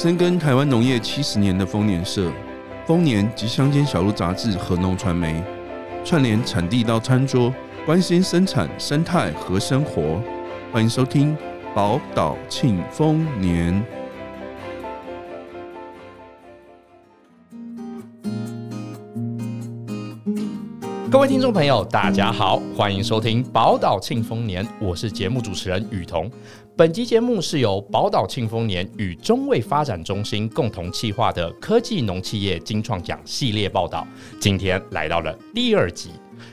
深耕台湾农业七十年的丰年社、丰年及乡间小路杂志和农传媒，串联产地到餐桌，关心生产生态和生活。欢迎收听宝岛庆丰年。各位听众朋友，大家好，欢迎收听宝岛庆丰年，我是节目主持人雨桐。本集节目是由宝岛庆丰年与中卫发展中心共同企划的科技农企业金创奖系列报道。今天来到了第二集。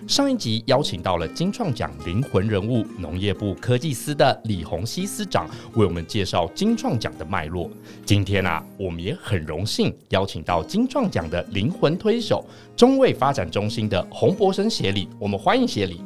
上一集邀请到了金创奖灵魂人物农业部科技司的李鸿禧司长，为我们介绍金创奖的脉络。今天啊，我们也很荣幸邀请到金创奖的灵魂推手中卫发展中心的洪博生协理，我们欢迎协理。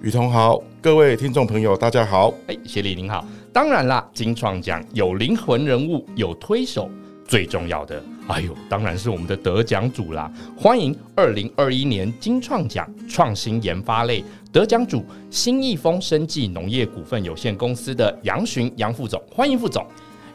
雨桐好，各位听众朋友大家好。哎，协理您好。当然啦，金创奖有灵魂人物，有推手，最重要的，哎呦，当然是我们的得奖主啦！欢迎二零二一年金创奖创新研发类得奖主新义丰生技农业股份有限公司的杨巡杨副总，欢迎副总。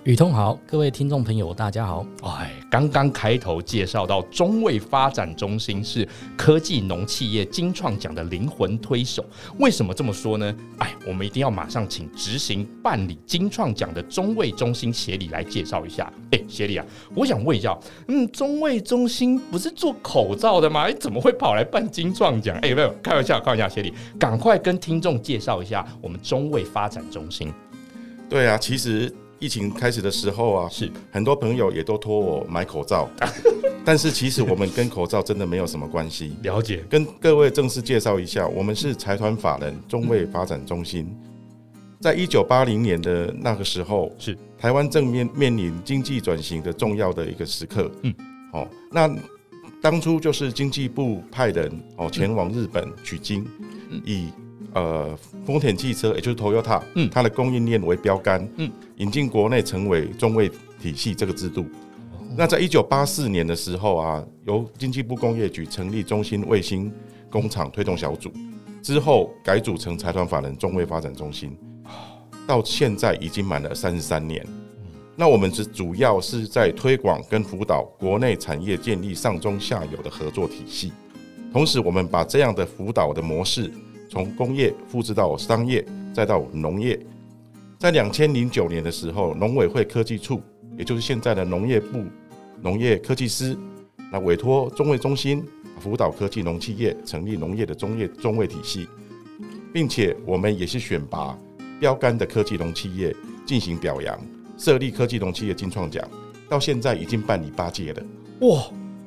雨桐好，各位听众朋友，大家好。哎，刚刚开头介绍到中卫发展中心是科技农企业金创奖的灵魂推手，为什么这么说呢？哎，我们一定要马上请执行办理金创奖的中卫中心协理来介绍一下。哎，协理啊，我想问一下，嗯，中卫中心不是做口罩的吗？哎，怎么会跑来办金创奖？哎，没有，开玩笑，开玩笑，协理，赶快跟听众介绍一下我们中卫发展中心。对啊，其实。疫情开始的时候啊，是很多朋友也都托我买口罩，但是其实我们跟口罩真的没有什么关系。了解，跟各位正式介绍一下，我们是财团法人中卫发展中心。在一九八零年的那个时候，是台湾正面面临经济转型的重要的一个时刻。嗯，哦，那当初就是经济部派人哦前往日本取经，以。呃，丰田汽车也就是 Toyota，嗯，它的供应链为标杆，嗯，引进国内成为中卫体系这个制度。哦、那在一九八四年的时候啊，由经济部工业局成立中心卫星工厂推动小组，之后改组成财团法人中卫发展中心，到现在已经满了三十三年。嗯、那我们是主要是在推广跟辅导国内产业建立上中下游的合作体系，同时我们把这样的辅导的模式。从工业复制到商业，再到农业，在两千零九年的时候，农委会科技处，也就是现在的农业部农业科技司，那委托中卫中心辅导科技农企业成立农业的中业中卫体系，并且我们也是选拔标杆的科技农企业进行表扬，设立科技农企业金创奖，到现在已经办理八届了。哇！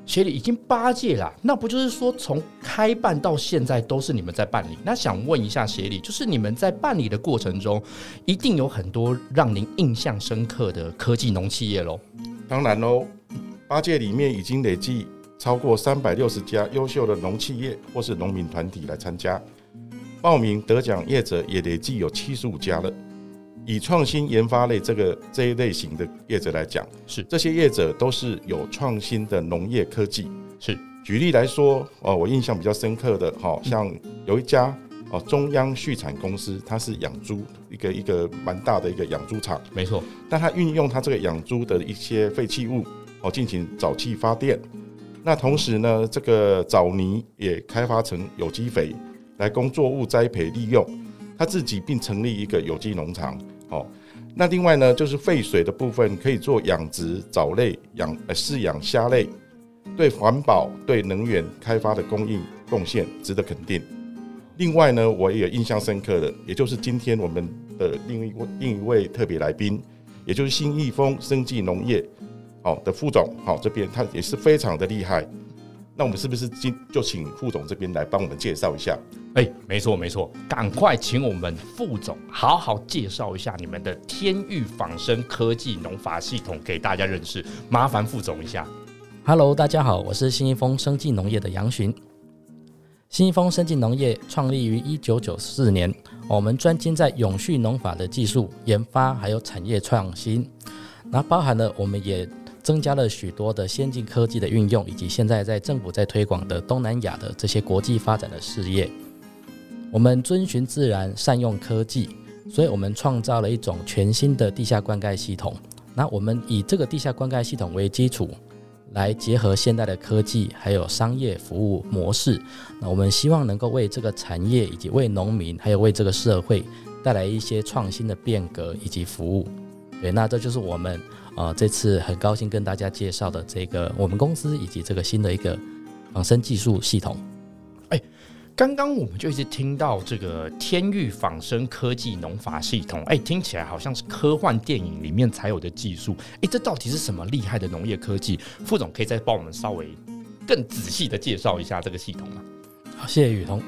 协理已经八届了，那不就是说从开办到现在都是你们在办理？那想问一下协理，就是你们在办理的过程中，一定有很多让您印象深刻的科技农企业喽？当然喽，八届里面已经累计超过三百六十家优秀的农企业或是农民团体来参加，报名得奖业者也累计有七十五家了。以创新研发类这个这一类型的业者来讲，是这些业者都是有创新的农业科技。是举例来说，哦，我印象比较深刻的，哈，像有一家哦中央畜产公司，它是养猪一个一个蛮大的一个养猪场，没错。但它运用它这个养猪的一些废弃物哦进行沼气发电，那同时呢，这个沼泥也开发成有机肥来供作物栽培利用，他自己并成立一个有机农场。哦，那另外呢，就是废水的部分可以做养殖藻类养呃饲养虾类，对环保、对能源开发的供应贡献值得肯定。另外呢，我也有印象深刻的，也就是今天我们的另一位另一位特别来宾，也就是新益丰生技农业好的副总，好这边他也是非常的厉害。那我们是不是今就请副总这边来帮我们介绍一下？哎、欸，没错没错，赶快请我们副总好好介绍一下你们的天域仿生科技农法系统给大家认识。麻烦副总一下。Hello，大家好，我是新一丰生技农业的杨巡。新一丰生技农业创立于一九九四年，我们专精在永续农法的技术研发，还有产业创新。那包含了我们也。增加了许多的先进科技的运用，以及现在在政府在推广的东南亚的这些国际发展的事业。我们遵循自然，善用科技，所以我们创造了一种全新的地下灌溉系统，那我们以这个地下灌溉系统为基础，来结合现代的科技，还有商业服务模式。那我们希望能够为这个产业，以及为农民，还有为这个社会带来一些创新的变革以及服务。对，那这就是我们呃这次很高兴跟大家介绍的这个我们公司以及这个新的一个仿生技术系统。哎，刚刚我们就一直听到这个天域仿生科技农法系统，哎，听起来好像是科幻电影里面才有的技术。哎，这到底是什么厉害的农业科技？副总可以再帮我们稍微更仔细的介绍一下这个系统吗？好，谢谢雨桐。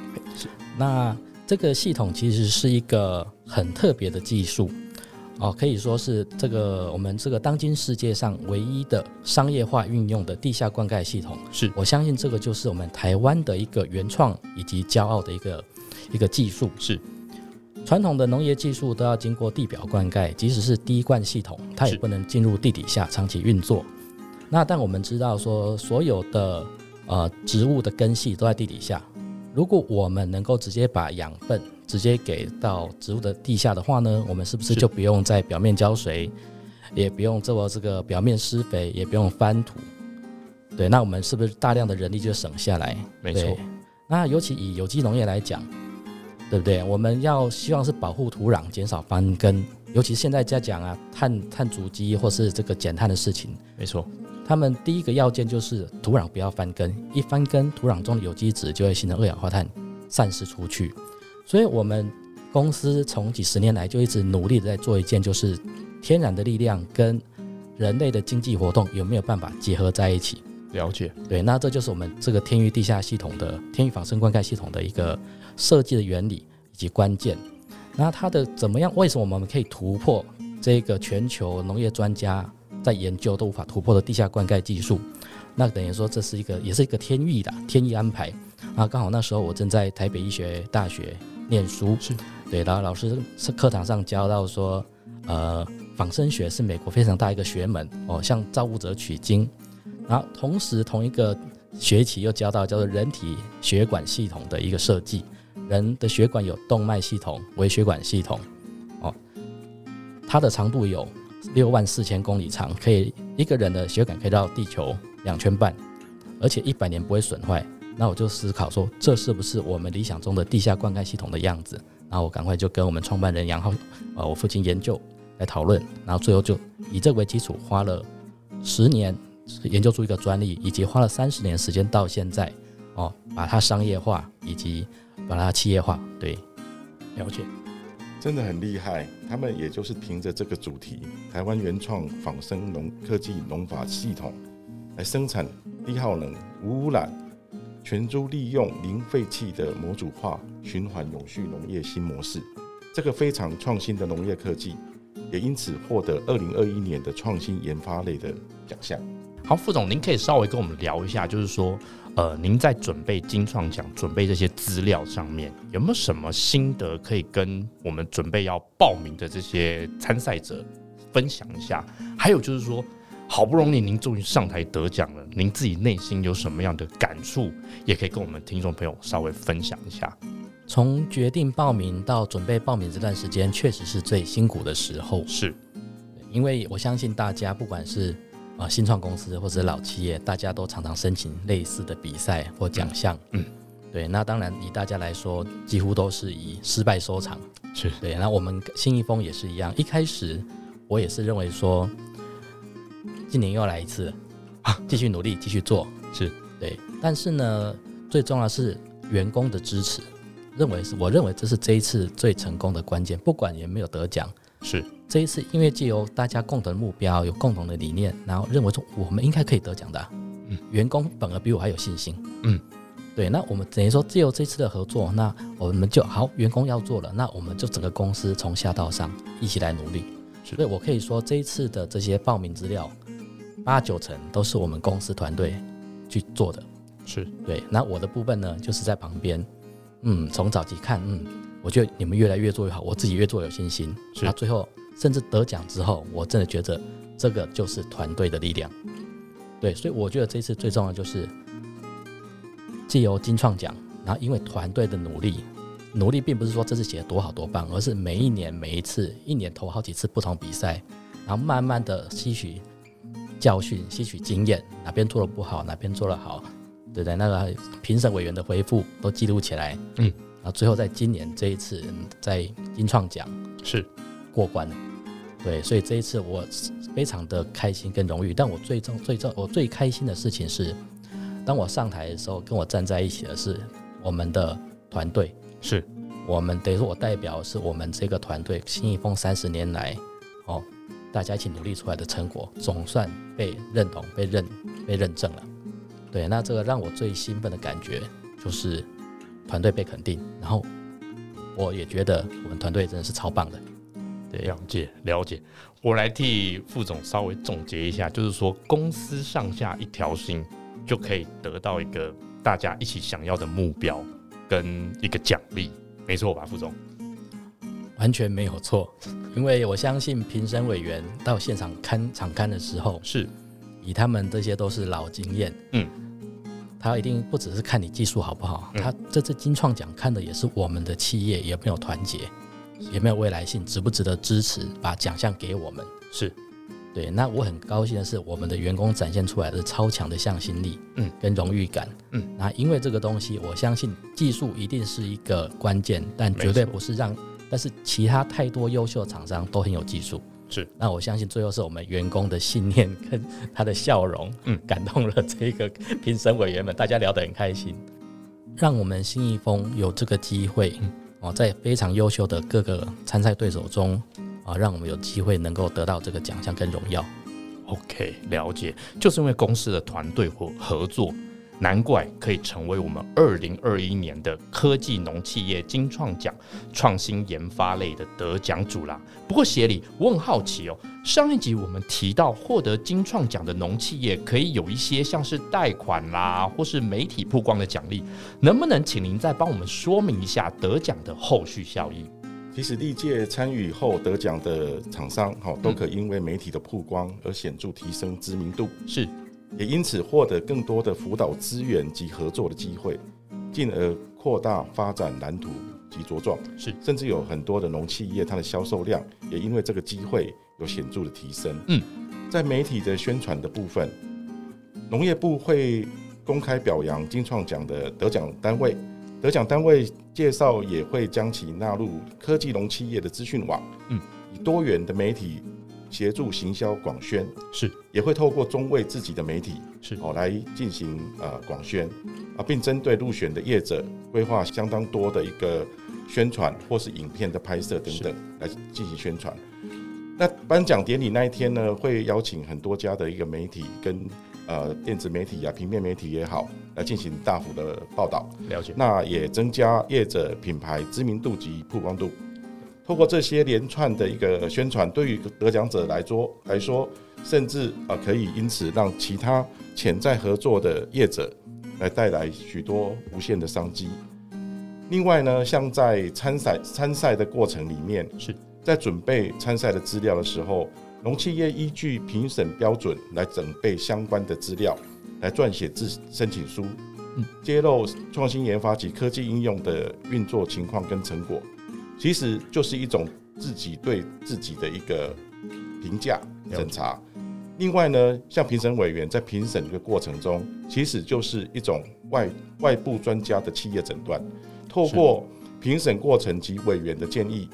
那这个系统其实是一个很特别的技术。哦，可以说是这个我们这个当今世界上唯一的商业化运用的地下灌溉系统。是，我相信这个就是我们台湾的一个原创以及骄傲的一个一个技术。是，传统的农业技术都要经过地表灌溉，即使是滴灌系统，它也不能进入地底下长期运作。那但我们知道说，所有的呃植物的根系都在地底下，如果我们能够直接把养分直接给到植物的地下的话呢，我们是不是就不用在表面浇水，也不用做这个表面施肥，也不用翻土？对，那我们是不是大量的人力就省下来？没错。那尤其以有机农业来讲，对不对？我们要希望是保护土壤，减少翻耕。尤其现在在讲啊，碳碳足迹或是这个减碳的事情。没错。他们第一个要件就是土壤不要翻耕，一翻耕，土壤中的有机质就会形成二氧化碳，散失出去。所以，我们公司从几十年来就一直努力的在做一件，就是天然的力量跟人类的经济活动有没有办法结合在一起？了解，对，那这就是我们这个天域地下系统的天域仿生灌溉系统的一个设计的原理以及关键。那它的怎么样？为什么我们可以突破这个全球农业专家在研究都无法突破的地下灌溉技术？那等于说这是一个，也是一个天意的天意安排。啊，刚好那时候我正在台北医学大学。念书。是。对，然后老师是课堂上教到说，呃，仿生学是美国非常大一个学门哦，向造物者取经，然后同时同一个学期又教到叫做人体血管系统的一个设计，人的血管有动脉系统、微血管系统，哦，它的长度有六万四千公里长，可以一个人的血管可以绕地球两圈半，而且一百年不会损坏。那我就思考说，这是不是我们理想中的地下灌溉系统的样子？然后我赶快就跟我们创办人杨浩，呃，我父亲研究来讨论，然后最后就以这为基础，花了十年研究出一个专利，以及花了三十年时间到现在，哦，把它商业化以及把它企业化。对，了解，真的很厉害。他们也就是凭着这个主题，台湾原创仿生农科技农法系统来生产低耗能、无污染。全株利用零废弃的模组化循环永续农业新模式，这个非常创新的农业科技，也因此获得二零二一年的创新研发类的奖项。好，副总，您可以稍微跟我们聊一下，就是说，呃，您在准备金创奖、准备这些资料上面，有没有什么心得可以跟我们准备要报名的这些参赛者分享一下？还有就是说。好不容易您终于上台得奖了，您自己内心有什么样的感触，也可以跟我们听众朋友稍微分享一下。从决定报名到准备报名这段时间，确实是最辛苦的时候。是，因为我相信大家不管是啊新创公司或者老企业，大家都常常申请类似的比赛或奖项。嗯，对。那当然以大家来说，几乎都是以失败收场。是对。那我们新一峰也是一样，一开始我也是认为说。今年又来一次，啊，继续努力，继续做，是对。但是呢，最重要的是员工的支持，认为是，我认为这是这一次最成功的关键。不管有没有得奖，是这一次，因为借由大家共同的目标，有共同的理念，然后认为说我们应该可以得奖的，啊。嗯，员工反而比我还有信心。嗯，对。那我们等于说借由这次的合作，那我们就好，员工要做了，那我们就整个公司从下到上一起来努力。所以我可以说这一次的这些报名资料。八九成都是我们公司团队去做的，是对。那我的部分呢，就是在旁边，嗯，从早期看，嗯，我觉得你们越来越做越好，我自己越做有信心。是。那最后甚至得奖之后，我真的觉得这个就是团队的力量。对，所以我觉得这次最重要的就是借由金创奖，然后因为团队的努力，努力并不是说这次写的多好多棒，而是每一年每一次，一年投好几次不同比赛。然后慢慢的吸取教训，吸取经验，哪边做的不好，哪边做的好，对不对？那个评审委员的回复都记录起来，嗯，然后最后在今年这一次在金创奖是过关了，对，所以这一次我非常的开心跟荣誉。但我最重、最重、我最开心的事情是，当我上台的时候，跟我站在一起的是我们的团队，是我们等于说我代表是我们这个团队新一峰三十年来哦。大家一起努力出来的成果，总算被认同、被认、被认证了。对，那这个让我最兴奋的感觉就是团队被肯定，然后我也觉得我们团队真的是超棒的。对，了解了解。我来替副总稍微总结一下，就是说公司上下一条心，就可以得到一个大家一起想要的目标跟一个奖励，没错吧，副总？完全没有错，因为我相信评审委员到现场看场刊的时候，是。以他们这些都是老经验，嗯，他一定不只是看你技术好不好，嗯、他这次金创奖看的也是我们的企业有没有团结，有没有未来性，值不值得支持，把奖项给我们，是。对。那我很高兴的是，我们的员工展现出来的超强的向心力，嗯，跟荣誉感，嗯，那因为这个东西，我相信技术一定是一个关键，但绝对不是让。但是其他太多优秀的厂商都很有技术，是。那我相信最后是我们员工的信念跟他的笑容，嗯，感动了这个评审委员们，大家聊得很开心，让我们信义丰有这个机会，哦，在非常优秀的各个参赛对手中，啊，让我们有机会能够得到这个奖项跟荣耀。OK，了解，就是因为公司的团队或合作。难怪可以成为我们二零二一年的科技农企业金创奖创新研发类的得奖主啦。不过协理，我很好奇哦，上一集我们提到获得金创奖的农企业可以有一些像是贷款啦，或是媒体曝光的奖励，能不能请您再帮我们说明一下得奖的后续效益？其实历届参与后得奖的厂商，哈，都可因为媒体的曝光而显著提升知名度。是。也因此获得更多的辅导资源及合作的机会，进而扩大发展蓝图及茁壮。是，甚至有很多的农企业，它的销售量也因为这个机会有显著的提升。嗯，在媒体的宣传的部分，农业部会公开表扬金创奖的得奖单位，得奖单位介绍也会将其纳入科技农企业的资讯网。嗯，以多元的媒体。协助行销广宣是，也会透过中卫自己的媒体是。哦来进行呃广宣啊，并针对入选的业者规划相当多的一个宣传或是影片的拍摄等等来进行宣传。那颁奖典礼那一天呢，会邀请很多家的一个媒体跟呃电子媒体啊、平面媒体也好来进行大幅的报道。了解，那也增加业者品牌知名度及曝光度。透过这些连串的一个宣传，对于得奖者来说来说，甚至啊可以因此让其他潜在合作的业者来带来许多无限的商机。另外呢，像在参赛参赛的过程里面，是在准备参赛的资料的时候，农企业依据评审标准来准备相关的资料，来撰写自申请书，揭露创新研发及科技应用的运作情况跟成果。其实就是一种自己对自己的一个评价审查。另外呢，像评审委员在评审的过程中，其实就是一种外外部专家的企业诊断。透过评审过程及委员的建议，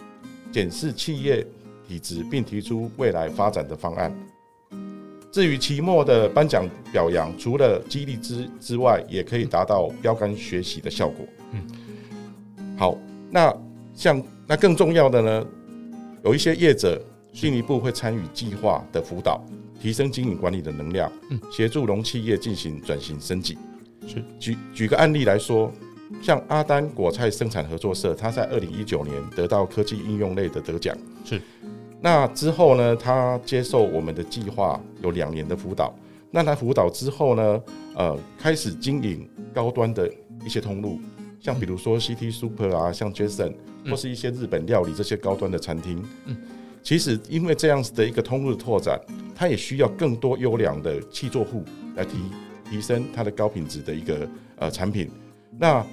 检视企业体制，并提出未来发展的方案。至于期末的颁奖表扬，除了激励之之外，也可以达到标杆学习的效果。嗯，好，那像。那更重要的呢，有一些业者进一步会参与计划的辅导，提升经营管理的能量，协助农企业进行转型升级。是举举个案例来说，像阿丹果菜生产合作社，他在二零一九年得到科技应用类的得奖。是，那之后呢，他接受我们的计划有两年的辅导。那他辅导之后呢，呃，开始经营高端的一些通路。像比如说 City Super 啊，像 Jason 或是一些日本料理这些高端的餐厅，嗯，其实因为这样子的一个通路的拓展，它也需要更多优良的气作户来提提升它的高品质的一个呃产品。那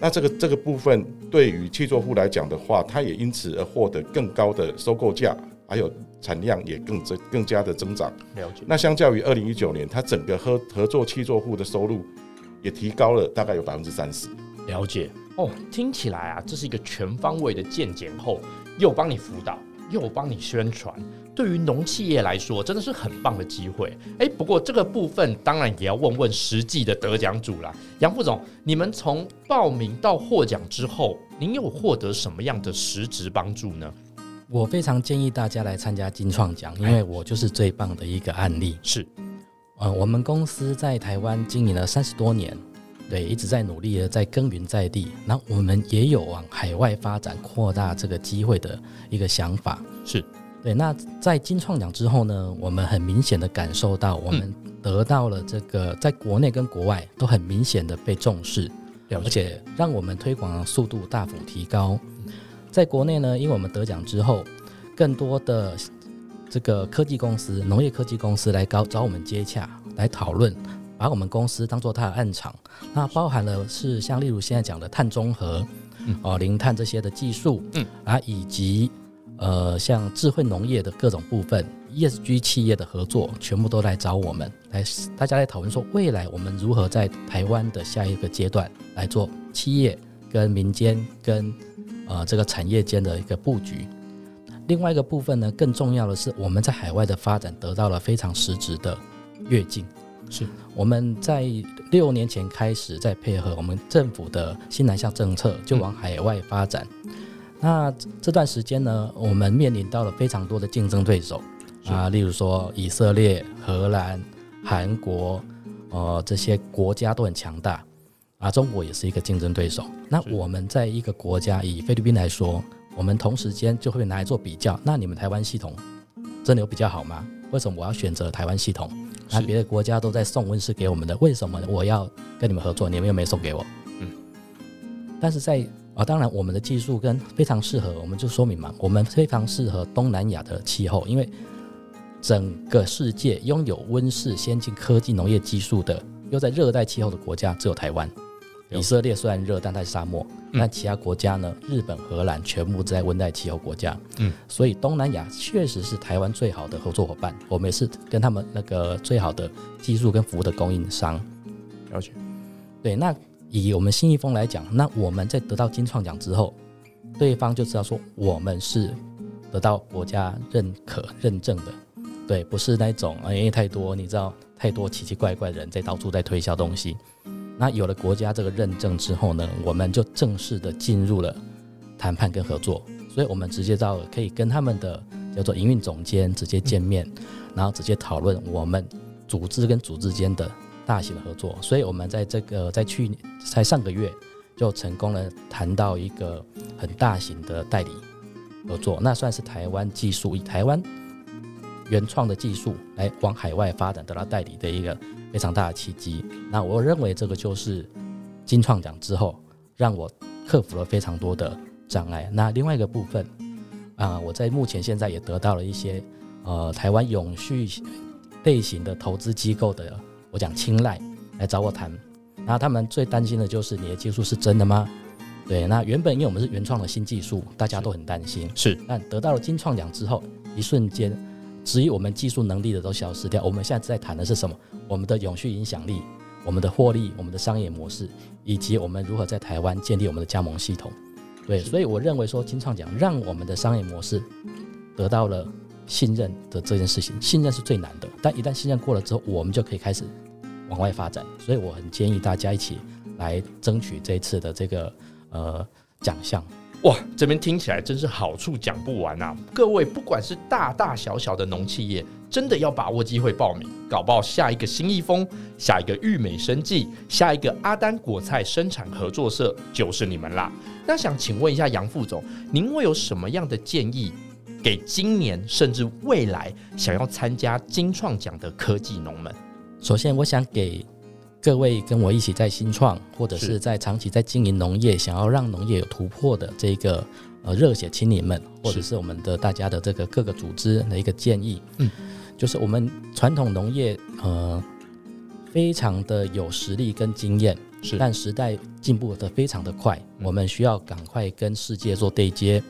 那这个这个部分对于气作户来讲的话，它也因此而获得更高的收购价还有产量也更增更加的增长。了解。那相较于二零一九年，它整个合合作气作户的收入也提高了大概有百分之三十。了解哦，听起来啊，这是一个全方位的健检后，又帮你辅导，又帮你宣传。对于农企业来说，真的是很棒的机会。哎，不过这个部分当然也要问问实际的得奖主啦。杨副总，你们从报名到获奖之后，您有获得什么样的实质帮助呢？我非常建议大家来参加金创奖，因为我就是最棒的一个案例。是，呃，我们公司在台湾经营了三十多年，对，一直在努力的在耕耘在地。那我们也有往海外发展、扩大这个机会的一个想法。是。对，那在金创奖之后呢，我们很明显的感受到，我们得到了这个在国内跟国外都很明显的被重视，而且让我们推广的速度大幅提高。在国内呢，因为我们得奖之后，更多的这个科技公司、农业科技公司来搞找我们接洽，来讨论，把我们公司当做它的暗场。那包含了是像例如现在讲的碳中和、哦零碳这些的技术，嗯啊以及。呃，像智慧农业的各种部分，ESG 企业的合作，全部都来找我们，来大家来讨论说，未来我们如何在台湾的下一个阶段来做企业跟民间跟呃这个产业间的一个布局。另外一个部分呢，更重要的是我们在海外的发展得到了非常实质的跃进。是我们在六年前开始，在配合我们政府的新南向政策，就往海外发展。嗯那这段时间呢，我们面临到了非常多的竞争对手啊，例如说以色列、荷兰、韩国，呃，这些国家都很强大啊。中国也是一个竞争对手。那我们在一个国家，以菲律宾来说，我们同时间就会拿来做比较。那你们台湾系统真的有比较好吗？为什么我要选择台湾系统？那别的国家都在送温室给我们的，为什么我要跟你们合作？你们又没送给我？嗯，但是在啊，当然，我们的技术跟非常适合，我们就说明嘛，我们非常适合东南亚的气候，因为整个世界拥有温室先进科技农业技术的，又在热带气候的国家只有台湾。以色列虽然热，但它是沙漠，那、嗯、其他国家呢？日本、荷兰全部在温带气候国家。嗯，所以东南亚确实是台湾最好的合作伙伴，我们也是跟他们那个最好的技术跟服务的供应商。了解。对，那。以我们信义丰来讲，那我们在得到金创奖之后，对方就知道说我们是得到国家认可认证的，对，不是那种因为太多你知道太多奇奇怪怪的人在到处在推销东西。那有了国家这个认证之后呢，我们就正式的进入了谈判跟合作，所以我们直接到可以跟他们的叫做营运总监直接见面，然后直接讨论我们组织跟组织间的。大型的合作，所以我们在这个在去年在上个月就成功了谈到一个很大型的代理合作，那算是台湾技术以台湾原创的技术来往海外发展得到代理的一个非常大的契机。那我认为这个就是金创奖之后让我克服了非常多的障碍。那另外一个部分啊，我在目前现在也得到了一些呃台湾永续类型的投资机构的。我讲青睐来找我谈，然后他们最担心的就是你的技术是真的吗？对，那原本因为我们是原创的新技术，大家都很担心。是，但得到了金创奖之后，一瞬间，质疑我们技术能力的都消失掉。我们现在在谈的是什么？我们的永续影响力、我们的获利、我们的商业模式，以及我们如何在台湾建立我们的加盟系统。对，所以我认为说金创奖让我们的商业模式得到了。信任的这件事情，信任是最难的，但一旦信任过了之后，我们就可以开始往外发展。所以我很建议大家一起来争取这一次的这个呃奖项。哇，这边听起来真是好处讲不完啊！各位，不管是大大小小的农企业，真的要把握机会报名，搞不好下一个信义丰，下一个玉美生技，下一个阿丹果菜生产合作社就是你们啦。那想请问一下杨副总，您会有什么样的建议？给今年甚至未来想要参加金创奖的科技农们，首先我想给各位跟我一起在新创或者是在长期在经营农业，想要让农业有突破的这个呃热血青年们，或者是我们的大家的这个各个组织的一个建议，嗯，就是我们传统农业呃非常的有实力跟经验，是，但时代进步的非常的快，我们需要赶快跟世界做对接。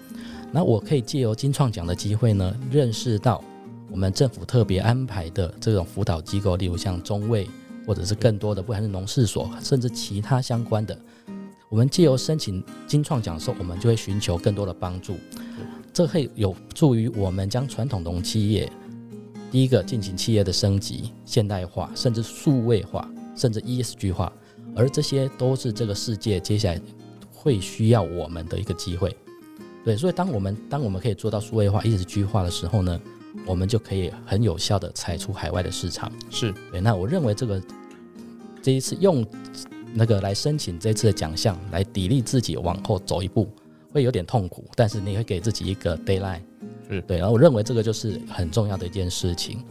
那我可以借由金创奖的机会呢，认识到我们政府特别安排的这种辅导机构，例如像中卫，或者是更多的，不管是农事所，甚至其他相关的。我们借由申请金创奖的时候，我们就会寻求更多的帮助，这会有助于我们将传统农企业，第一个进行企业的升级、现代化，甚至数位化，甚至 ESG 化，而这些都是这个世界接下来会需要我们的一个机会。对，所以当我们当我们可以做到数位化、ESG 化的时候呢，我们就可以很有效的踩出海外的市场。是对，那我认为这个这一次用。那个来申请这次的奖项，来砥砺自己往后走一步，会有点痛苦，但是你会给自己一个 deadline，是对。然后我认为这个就是很重要的一件事情。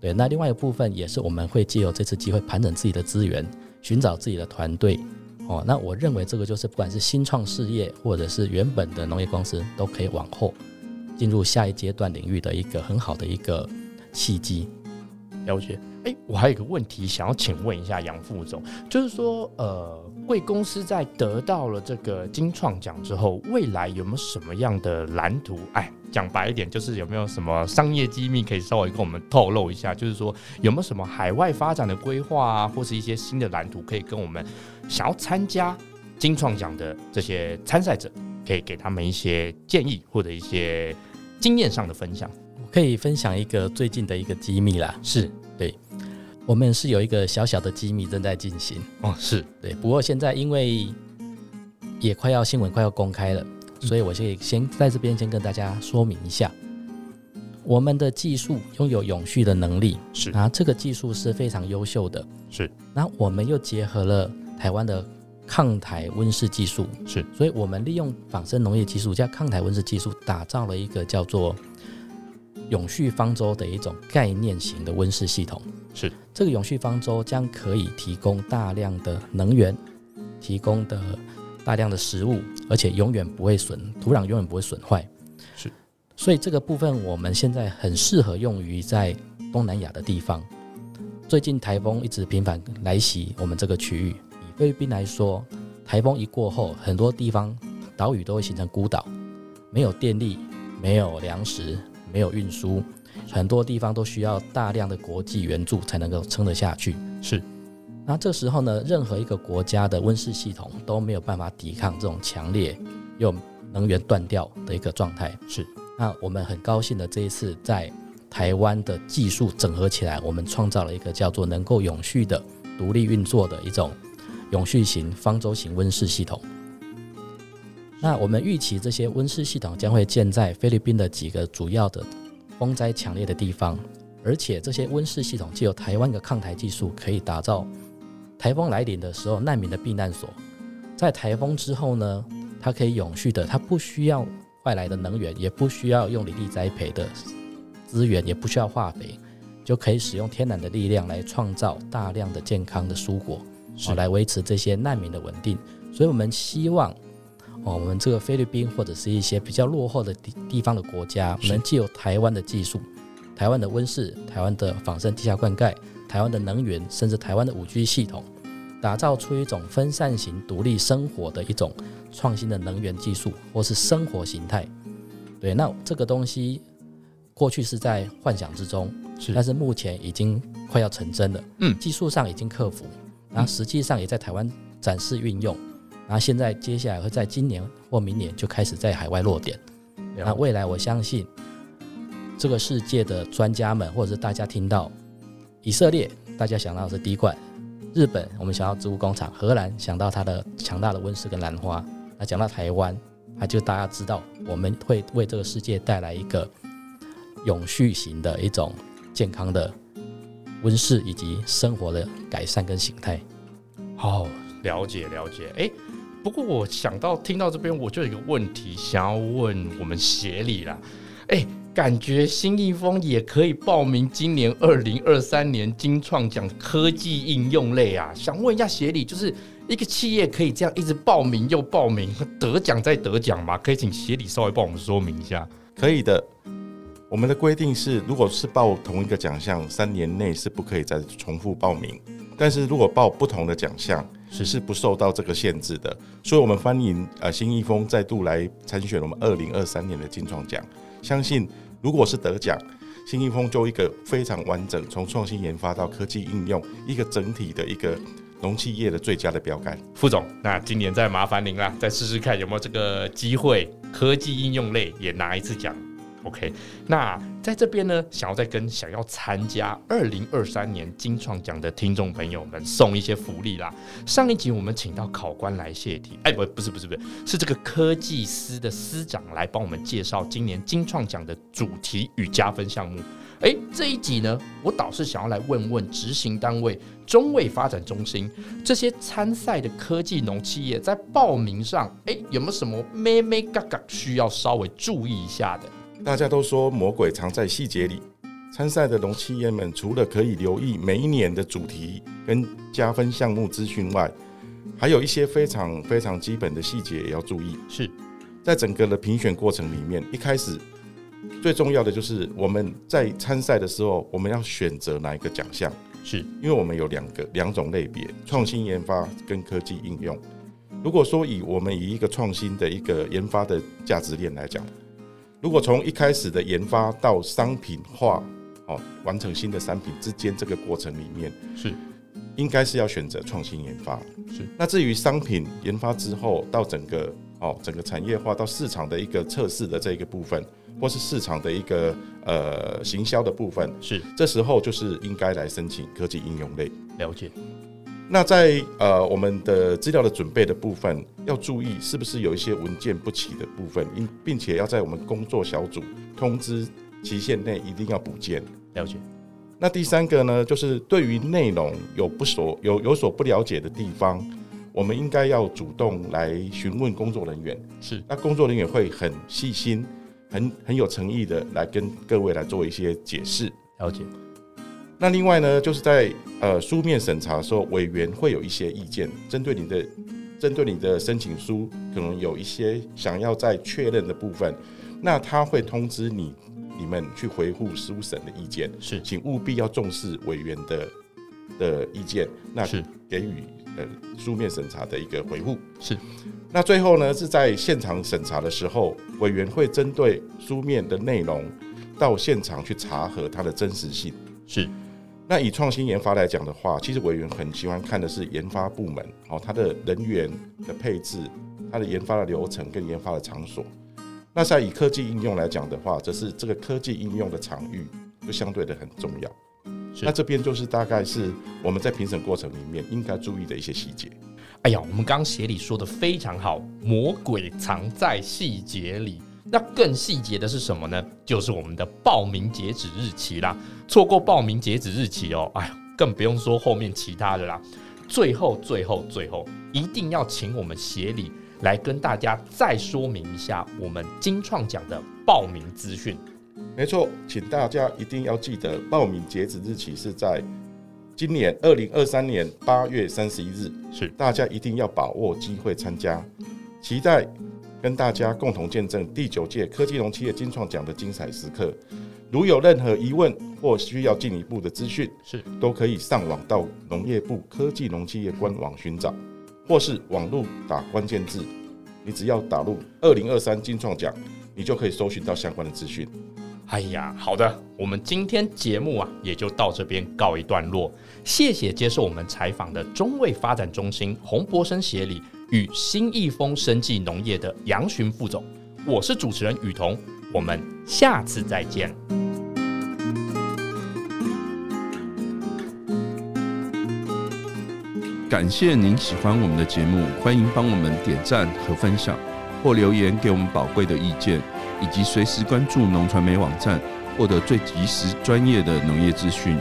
对，那另外一部分也是我们会借由这次机会盘整自己的资源，寻找自己的团队。哦，那我认为这个就是不管是新创事业或者是原本的农业公司，都可以往后进入下一阶段领域的一个很好的一个契机。了解。哎，我还有一个问题想要请问一下杨副总，就是说，呃，贵公司在得到了这个金创奖之后，未来有没有什么样的蓝图？哎，讲白一点，就是有没有什么商业机密可以稍微跟我们透露一下？就是说，有没有什么海外发展的规划啊，或是一些新的蓝图，可以跟我们想要参加金创奖的这些参赛者，可以给他们一些建议或者一些经验上的分享？我可以分享一个最近的一个机密啦，是。对，我们是有一个小小的机密正在进行哦，是对。不过现在因为也快要新闻快要公开了，所以我可以先在这边先跟大家说明一下，我们的技术拥有永续的能力，是啊，这个技术是非常优秀的，是。那我们又结合了台湾的抗台温室技术，是。所以我们利用仿生农业技术加抗台温室技术，打造了一个叫做。永续方舟的一种概念型的温室系统，是这个永续方舟将可以提供大量的能源，提供的大量的食物，而且永远不会损土壤，永远不会损坏。是，所以这个部分我们现在很适合用于在东南亚的地方。最近台风一直频繁来袭我们这个区域，以菲律宾来说，台风一过后，很多地方岛屿都会形成孤岛，没有电力，没有粮食。没有运输，很多地方都需要大量的国际援助才能够撑得下去。是，那这时候呢，任何一个国家的温室系统都没有办法抵抗这种强烈又能源断掉的一个状态。是，那我们很高兴的这一次在台湾的技术整合起来，我们创造了一个叫做能够永续的独立运作的一种永续型方舟型温室系统。那我们预期这些温室系统将会建在菲律宾的几个主要的风灾强烈的地方，而且这些温室系统既有台湾的抗台技术，可以打造台风来临的时候难民的避难所。在台风之后呢，它可以永续的，它不需要外来的能源，也不需要用林地栽培的资源，也不需要化肥，就可以使用天然的力量来创造大量的健康的蔬果，好来维持这些难民的稳定。所以我们希望。哦，我们这个菲律宾或者是一些比较落后的地地方的国家，能既有台湾的技术、台湾的温室、台湾的仿生地下灌溉、台湾的能源，甚至台湾的五 G 系统，打造出一种分散型独立生活的一种创新的能源技术或是生活形态。对，那这个东西过去是在幻想之中，是，但是目前已经快要成真了。嗯，技术上已经克服，然后实际上也在台湾展示运用。然后现在接下来会在今年或明年就开始在海外落点。那未来我相信，这个世界的专家们或者是大家听到以色列，大家想到的是滴灌；日本我们想到植物工厂；荷兰想到它的强大的温室跟兰花。那讲到台湾，那就大家知道我们会为这个世界带来一个永续型的一种健康的温室以及生活的改善跟形态。好，了解了解，哎。不过我想到听到这边，我就有一个问题想要问我们协理啦。哎，感觉信义丰也可以报名今年二零二三年金创奖科技应用类啊。想问一下协理，就是一个企业可以这样一直报名又报名，得奖再得奖吗？可以请协理稍微帮我们说明一下。可以的。我们的规定是，如果是报同一个奖项，三年内是不可以再重复报名。但是如果报不同的奖项，是是不受到这个限制的。所以，我们欢迎呃新义丰再度来参选我们二零二三年的金创奖。相信如果是得奖，新义丰就一个非常完整，从创新研发到科技应用，一个整体的一个农企业的最佳的标杆。副总，那今年再麻烦您了，再试试看有没有这个机会，科技应用类也拿一次奖。OK，那在这边呢，想要再跟想要参加二零二三年金创奖的听众朋友们送一些福利啦。上一集我们请到考官来谢题，哎，不，不是，不是，不是，是这个科技司的司长来帮我们介绍今年金创奖的主题与加分项目。哎，这一集呢，我倒是想要来问问执行单位中卫发展中心这些参赛的科技农企业，在报名上，哎，有没有什么咩咩嘎嘎需要稍微注意一下的？大家都说魔鬼藏在细节里，参赛的龙企业们除了可以留意每一年的主题跟加分项目资讯外，还有一些非常非常基本的细节也要注意。是在整个的评选过程里面，一开始最重要的就是我们在参赛的时候，我们要选择哪一个奖项？是因为我们有两个两种类别：创新研发跟科技应用。如果说以我们以一个创新的一个研发的价值链来讲，如果从一开始的研发到商品化，哦，完成新的产品之间这个过程里面，是应该是要选择创新研发。是那至于商品研发之后到整个哦整个产业化到市场的一个测试的这个部分，或是市场的一个呃行销的部分，是这时候就是应该来申请科技应用类。了解。那在呃我们的资料的准备的部分，要注意是不是有一些文件不齐的部分，并并且要在我们工作小组通知期限内一定要补件。了解。那第三个呢，就是对于内容有不所有有所不了解的地方，我们应该要主动来询问工作人员。是。那工作人员会很细心、很很有诚意的来跟各位来做一些解释。了解。那另外呢，就是在呃书面审查的时候，委员会有一些意见，针对你的针对你的申请书，可能有一些想要再确认的部分，那他会通知你，你们去回复书审的意见，是，请务必要重视委员的的意见，那是给予呃书面审查的一个回复，是。那最后呢，是在现场审查的时候，委员会针对书面的内容到现场去查核它的真实性，是。那以创新研发来讲的话，其实委员很喜欢看的是研发部门哦，它的人员的配置，它的研发的流程跟研发的场所。那在以科技应用来讲的话，则是这个科技应用的场域就相对的很重要。那这边就是大概是我们在评审过程里面应该注意的一些细节。哎呀，我们刚刚协理说的非常好，魔鬼藏在细节里。那更细节的是什么呢？就是我们的报名截止日期啦。错过报名截止日期哦，哎呀，更不用说后面其他的啦。最后，最后，最后，一定要请我们协理来跟大家再说明一下我们金创奖的报名资讯。没错，请大家一定要记得，报名截止日期是在今年二零二三年八月三十一日。是，大家一定要把握机会参加，期待。跟大家共同见证第九届科技农企业金创奖的精彩时刻。如有任何疑问或需要进一步的资讯，是都可以上网到农业部科技农企业官网寻找，或是网络打关键字，你只要打入二零二三金创奖，你就可以搜寻到相关的资讯。哎呀，好的，我们今天节目啊也就到这边告一段落。谢谢接受我们采访的中卫发展中心洪博生协理。与新义丰生技农业的杨巡副总，我是主持人雨桐，我们下次再见。感谢您喜欢我们的节目，欢迎帮我们点赞和分享，或留言给我们宝贵的意见，以及随时关注农传媒网站，获得最及时专业的农业资讯。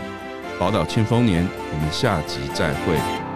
宝岛庆丰年，我们下集再会。